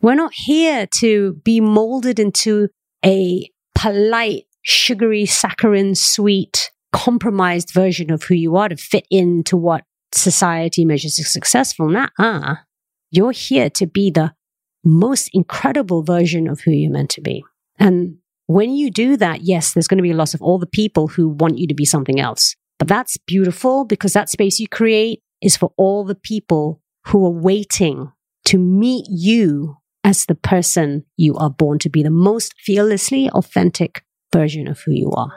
We're not here to be molded into a polite, sugary, saccharine, sweet, compromised version of who you are to fit into what society measures as successful. Nah, ah. you're here to be the most incredible version of who you're meant to be. And when you do that, yes, there's going to be a loss of all the people who want you to be something else. But that's beautiful because that space you create is for all the people who are waiting to meet you as the person you are born to be, the most fearlessly authentic version of who you are.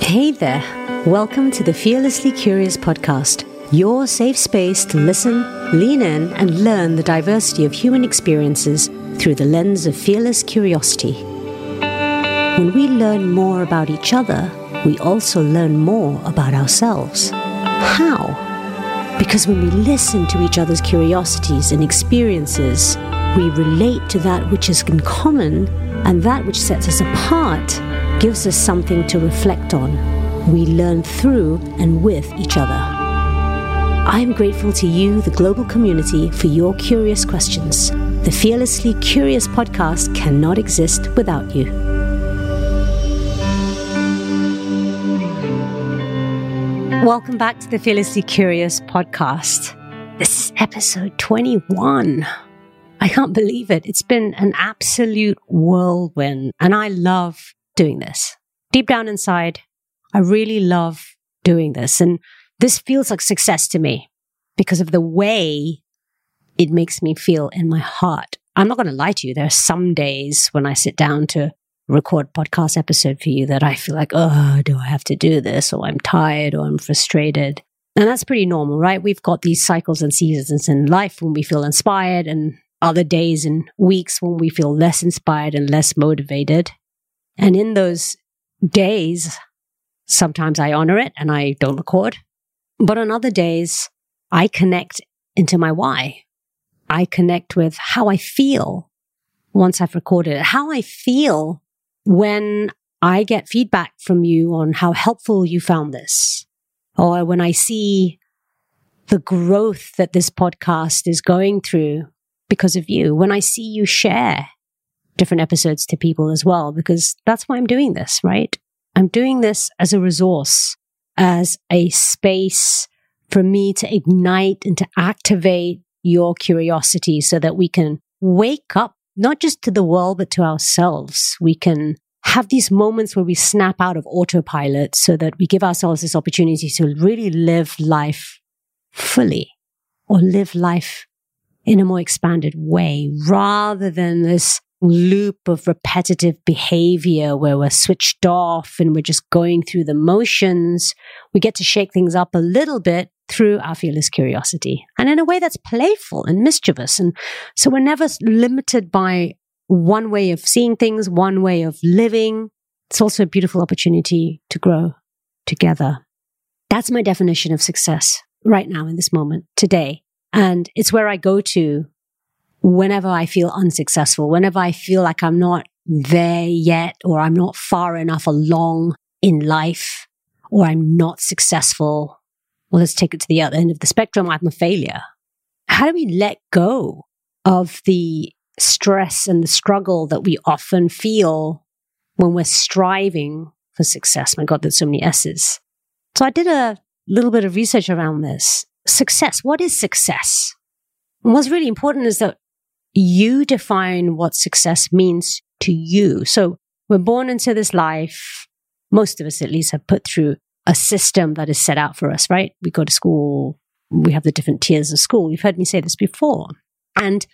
Hey there. Welcome to the Fearlessly Curious podcast, your safe space to listen, lean in, and learn the diversity of human experiences through the lens of fearless curiosity. When we learn more about each other, we also learn more about ourselves. How? Because when we listen to each other's curiosities and experiences, we relate to that which is in common, and that which sets us apart gives us something to reflect on. We learn through and with each other. I am grateful to you, the global community, for your curious questions. The Fearlessly Curious podcast cannot exist without you. Welcome back to the Fearlessly Curious podcast. This is episode 21. I can't believe it. It's been an absolute whirlwind, and I love doing this. Deep down inside, I really love doing this. And this feels like success to me because of the way it makes me feel in my heart. I'm not going to lie to you. There are some days when I sit down to record podcast episode for you that I feel like, oh, do I have to do this? Or I'm tired or I'm frustrated. And that's pretty normal, right? We've got these cycles and seasons in life when we feel inspired and other days and weeks when we feel less inspired and less motivated. And in those days, sometimes I honor it and I don't record. But on other days, I connect into my why. I connect with how I feel once I've recorded it, how I feel when I get feedback from you on how helpful you found this, or when I see the growth that this podcast is going through because of you, when I see you share different episodes to people as well, because that's why I'm doing this, right? I'm doing this as a resource, as a space for me to ignite and to activate your curiosity so that we can wake up not just to the world, but to ourselves. We can have these moments where we snap out of autopilot so that we give ourselves this opportunity to really live life fully or live life in a more expanded way rather than this loop of repetitive behavior where we're switched off and we're just going through the motions, we get to shake things up a little bit through our fearless curiosity and in a way that's playful and mischievous. And so we're never limited by one way of seeing things, one way of living. It's also a beautiful opportunity to grow together. That's my definition of success right now in this moment, today. And it's where I go to whenever I feel unsuccessful, whenever I feel like I'm not there yet, or I'm not far enough along in life, or I'm not successful, let's take it to the other end of the spectrum. I'm a failure. How do we let go of the stress and the struggle that we often feel when we're striving for success? My God, there's so many S's. So I did a little bit of research around this. Success. What is success? And what's really important is that you define what success means to you. So we're born into this life. Most of us, at least, have put through a system that is set out for us, right? We go to school. We have the different tiers of school. You've heard me say this before. And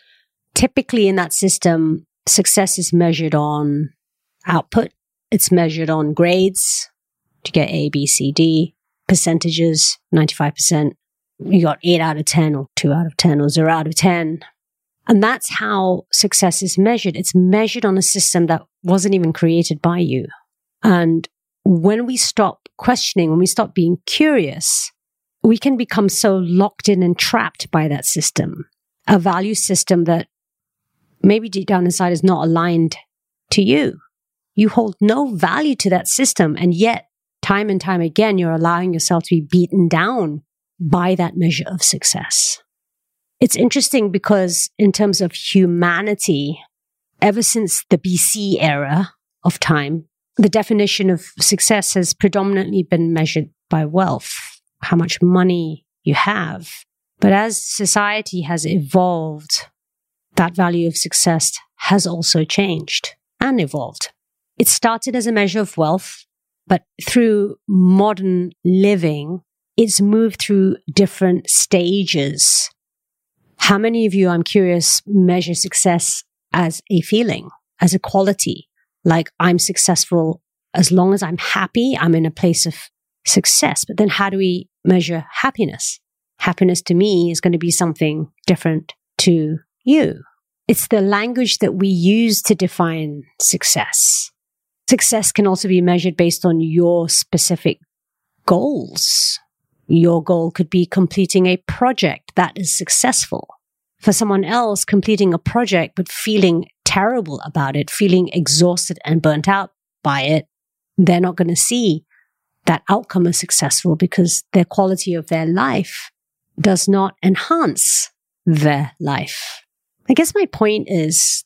typically in that system, success is measured on output. It's measured on grades to get A, B, C, D, percentages, 95%. You got eight out of 10 or two out of 10 or zero out of 10. And that's how success is measured. It's measured on a system that wasn't even created by you. And when we stop questioning, when we stop being curious, we can become so locked in and trapped by that system, a value system that maybe deep down inside is not aligned to you. You hold no value to that system. And yet, time and time again, you're allowing yourself to be beaten down by that measure of success. It's interesting because in terms of humanity, ever since the BC era of time, the definition of success has predominantly been measured by wealth, how much money you have. But as society has evolved, that value of success has also changed and evolved. It started as a measure of wealth, but through modern living, it's moved through different stages. How many of you, I'm curious, measure success as a feeling, as a quality? Like I'm successful as long as I'm happy, I'm in a place of success. But then how do we measure happiness? Happiness to me is going to be something different to you. It's the language that we use to define success. Success can also be measured based on your specific goals. Your goal could be completing a project that is successful. For someone else, completing a project but feeling terrible about it, feeling exhausted and burnt out by it, they're not going to see that outcome as successful because their quality of their life does not enhance their life. I guess my point is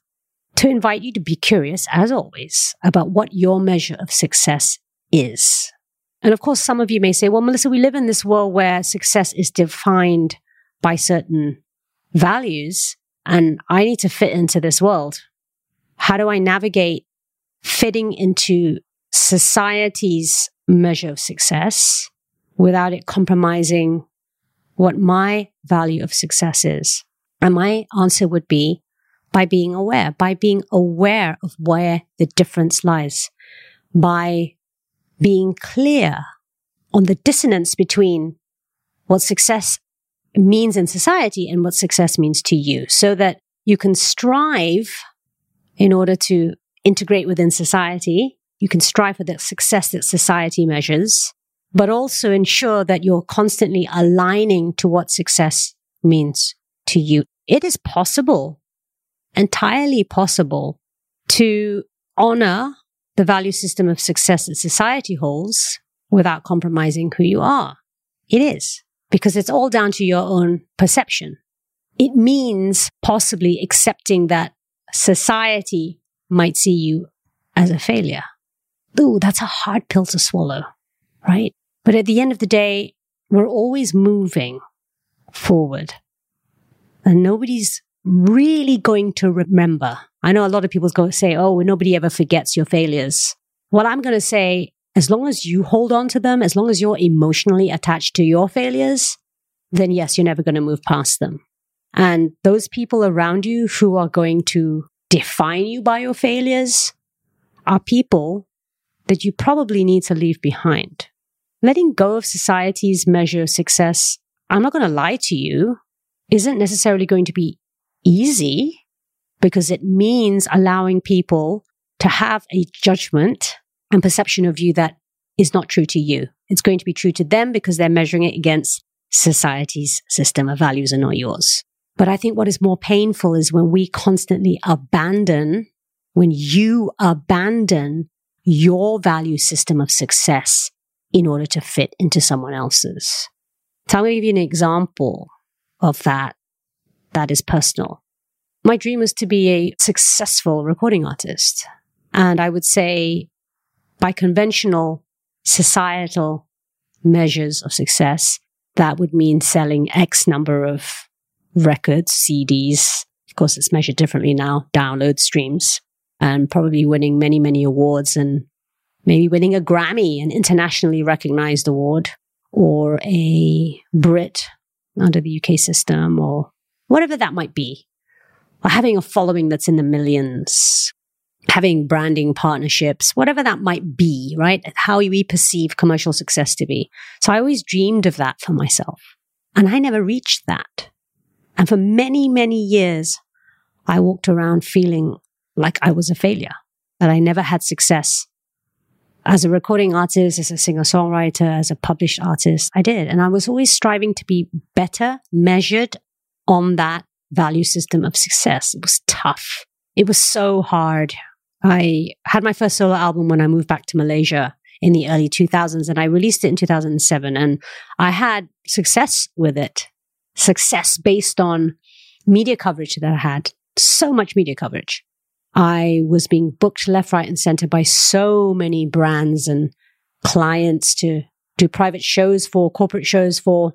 to invite you to be curious, as always, about what your measure of success is. And of course, some of you may say, well, Melissa, we live in this world where success is defined by certain values, and I need to fit into this world. How do I navigate fitting into society's measure of success without it compromising what my value of success is? And my answer would be by being aware, by being aware of where the difference lies, by being clear on the dissonance between what success means in society and what success means to you so that you can strive in order to integrate within society. You can strive for the success that society measures, but also ensure that you're constantly aligning to what success means to you. It is possible, entirely possible to honor the value system of success that society holds without compromising who you are. It is because it's all down to your own perception. It means possibly accepting that society might see you as a failure. Ooh, that's a hard pill to swallow, right? But at the end of the day, we're always moving forward and nobody's really going to remember. I know a lot of people go say, oh, nobody ever forgets your failures. Well, I'm going to say, as long as you hold on to them, as long as you're emotionally attached to your failures, then yes, you're never going to move past them. And those people around you who are going to define you by your failures are people that you probably need to leave behind. Letting go of society's measure of success, I'm not going to lie to you, isn't necessarily going to be easy because it means allowing people to have a judgment and perception of you that is not true to you. It's going to be true to them because they're measuring it against society's system of values and not yours. But I think what is more painful is when we constantly abandon, when you abandon your value system of success in order to fit into someone else's. So I'm going to give you an example of that that is personal. My dream was to be a successful recording artist. And I would say by conventional societal measures of success, that would mean selling X number of records, CDs. Of course, it's measured differently now, download streams, and probably winning many, many awards and maybe winning a Grammy, an internationally recognized award, or a Brit under the UK system or whatever that might be. Or having a following that's in the millions, having branding partnerships, whatever that might be, right? How we perceive commercial success to be. So I always dreamed of that for myself. And I never reached that. And for many, many years, I walked around feeling like I was a failure, that I never had success as a recording artist, as a singer songwriter, as a published artist, I did. And I was always striving to be better measured on that value system of success. It was tough. It was so hard. I had my first solo album when I moved back to Malaysia in the early 2000s and I released it in 2007 and I had success with it. Success based on media coverage that I had. So much media coverage. I was being booked left, right, and center by so many brands and clients to do private shows for, corporate shows for.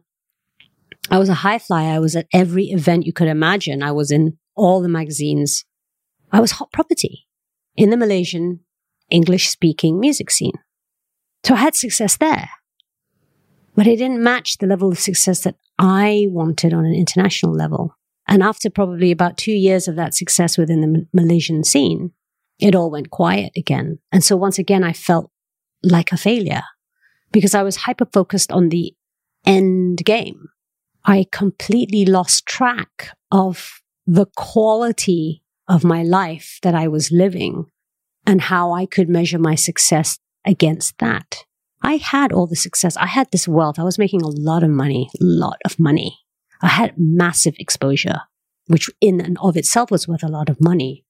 I was a high flyer. I was at every event you could imagine. I was in all the magazines. I was hot property in the Malaysian English speaking music scene. So I had success there. But it didn't match the level of success that I wanted on an international level. And after probably about two years of that success within the Malaysian scene, it all went quiet again. And so once again, I felt like a failure because I was hyper focused on the end game. I completely lost track of the quality of my life that I was living and how I could measure my success against that. I had all the success. I had this wealth. I was making a lot of money, a lot of money. I had massive exposure, which in and of itself was worth a lot of money.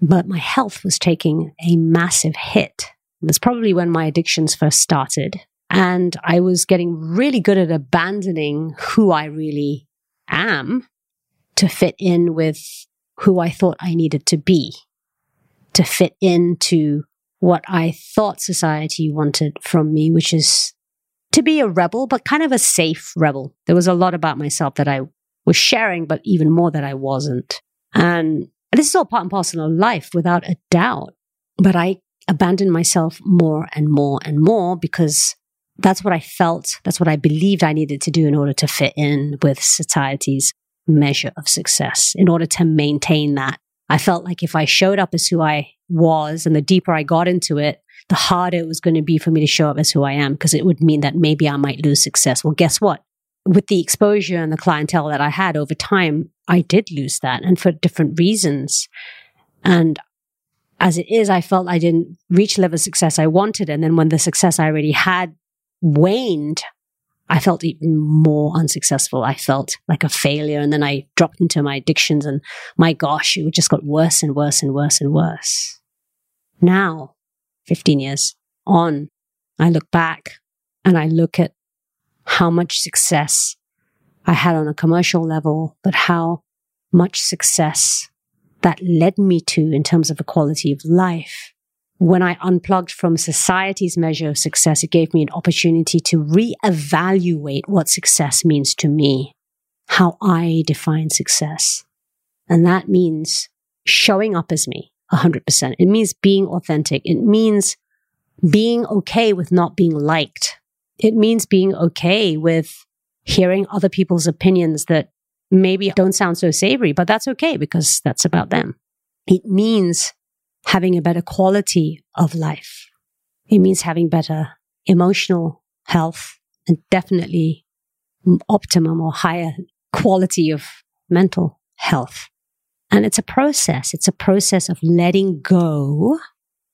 But my health was taking a massive hit. That's probably when my addictions first started. And I was getting really good at abandoning who I really am to fit in with who I thought I needed to be, to fit into what I thought society wanted from me, which is to be a rebel, but kind of a safe rebel. There was a lot about myself that I was sharing, but even more that I wasn't. And this is all part and parcel of life without a doubt. But I abandoned myself more and more and more because that's what I felt. That's what I believed I needed to do in order to fit in with society's measure of success, in order to maintain that. I felt like if I showed up as who I was and the deeper I got into it, the harder it was going to be for me to show up as who I am because it would mean that maybe I might lose success. Well, guess what? With the exposure and the clientele that I had over time, I did lose that and for different reasons. And as it is, I felt I didn't reach the level of success I wanted. And then when the success I already had waned, I felt even more unsuccessful. I felt like a failure. And then I dropped into my addictions and my gosh, it just got worse and worse and worse and worse. Now, 15 years on, I look back and I look at how much success I had on a commercial level, but how much success that led me to in terms of the quality of life when I unplugged from society's measure of success, it gave me an opportunity to reevaluate what success means to me, how I define success. And that means showing up as me 100%. It means being authentic. It means being okay with not being liked. It means being okay with hearing other people's opinions that maybe don't sound so savory, but that's okay because that's about them. It means having a better quality of life. It means having better emotional health and definitely optimum or higher quality of mental health. And it's a process. It's a process of letting go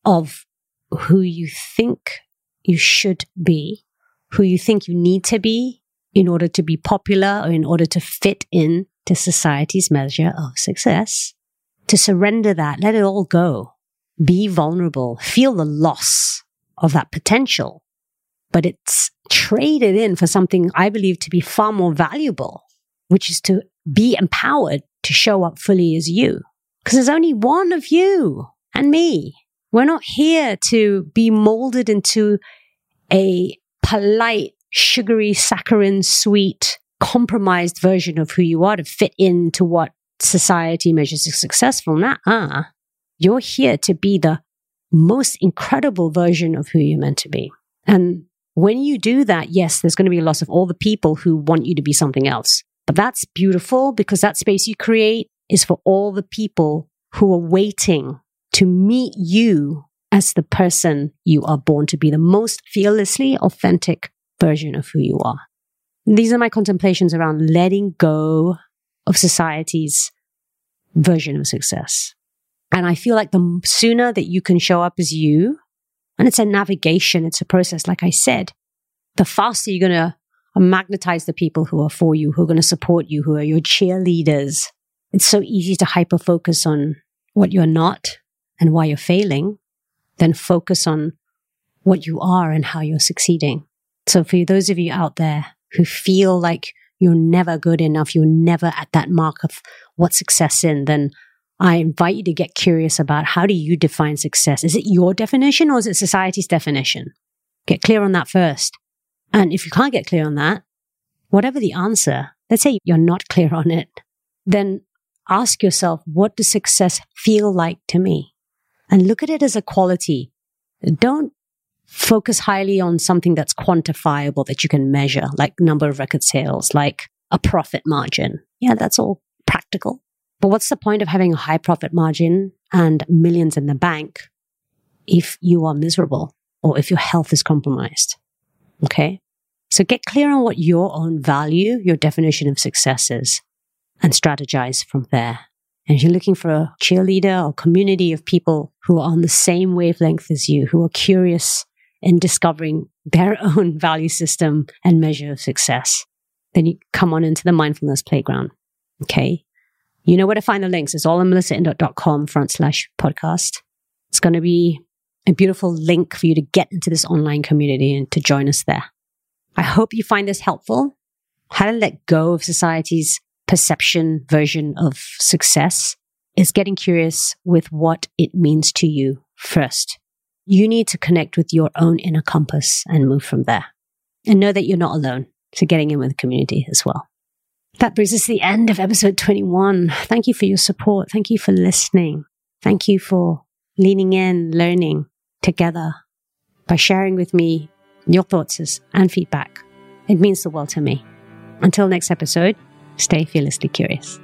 of who you think you should be, who you think you need to be in order to be popular or in order to fit in to society's measure of success. To surrender that, let it all go be vulnerable, feel the loss of that potential, but it's traded in for something I believe to be far more valuable, which is to be empowered to show up fully as you. Because there's only one of you and me. We're not here to be molded into a polite, sugary, saccharine, sweet, compromised version of who you are to fit into what society measures as successful. Nah, uh. You're here to be the most incredible version of who you're meant to be. And when you do that, yes, there's going to be a loss of all the people who want you to be something else. But that's beautiful because that space you create is for all the people who are waiting to meet you as the person you are born to be, the most fearlessly authentic version of who you are. These are my contemplations around letting go of society's version of success. And I feel like the sooner that you can show up as you, and it's a navigation, it's a process, like I said, the faster you're going to uh, magnetize the people who are for you, who are going to support you, who are your cheerleaders. It's so easy to hyper focus on what you're not and why you're failing, then focus on what you are and how you're succeeding. So for those of you out there who feel like you're never good enough, you're never at that mark of what success in, then I invite you to get curious about how do you define success? Is it your definition or is it society's definition? Get clear on that first. And if you can't get clear on that, whatever the answer, let's say you're not clear on it, then ask yourself, what does success feel like to me? And look at it as a quality. Don't focus highly on something that's quantifiable that you can measure, like number of record sales, like a profit margin. Yeah, that's all practical. But what's the point of having a high profit margin and millions in the bank if you are miserable or if your health is compromised? Okay. So get clear on what your own value, your definition of success is and strategize from there. And if you're looking for a cheerleader or community of people who are on the same wavelength as you, who are curious in discovering their own value system and measure of success, then you come on into the mindfulness playground. Okay. You know where to find the links. It's all on melissaindot.com front slash podcast. It's going to be a beautiful link for you to get into this online community and to join us there. I hope you find this helpful. How to let go of society's perception version of success is getting curious with what it means to you first. You need to connect with your own inner compass and move from there. And know that you're not alone. So getting in with the community as well. That brings us to the end of episode 21. Thank you for your support. Thank you for listening. Thank you for leaning in, learning together by sharing with me your thoughts and feedback. It means the world to me. Until next episode, Stay fearlessly curious.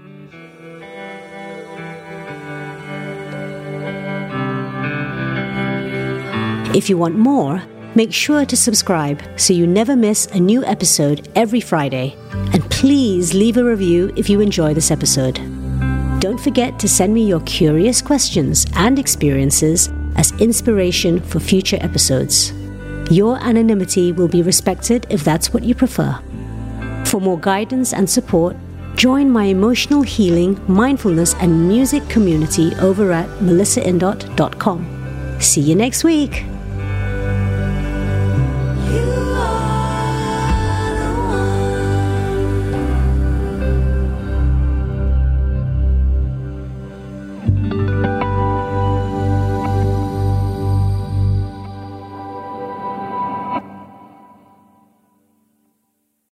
If you want more, make sure to subscribe so you never miss a new episode every Friday. And please leave a review if you enjoy this episode. Don't forget to send me your curious questions and experiences as inspiration for future episodes. Your anonymity will be respected if that's what you prefer. For more guidance and support, Join my emotional healing, mindfulness, and music community over at melissaindot.com. See you next week.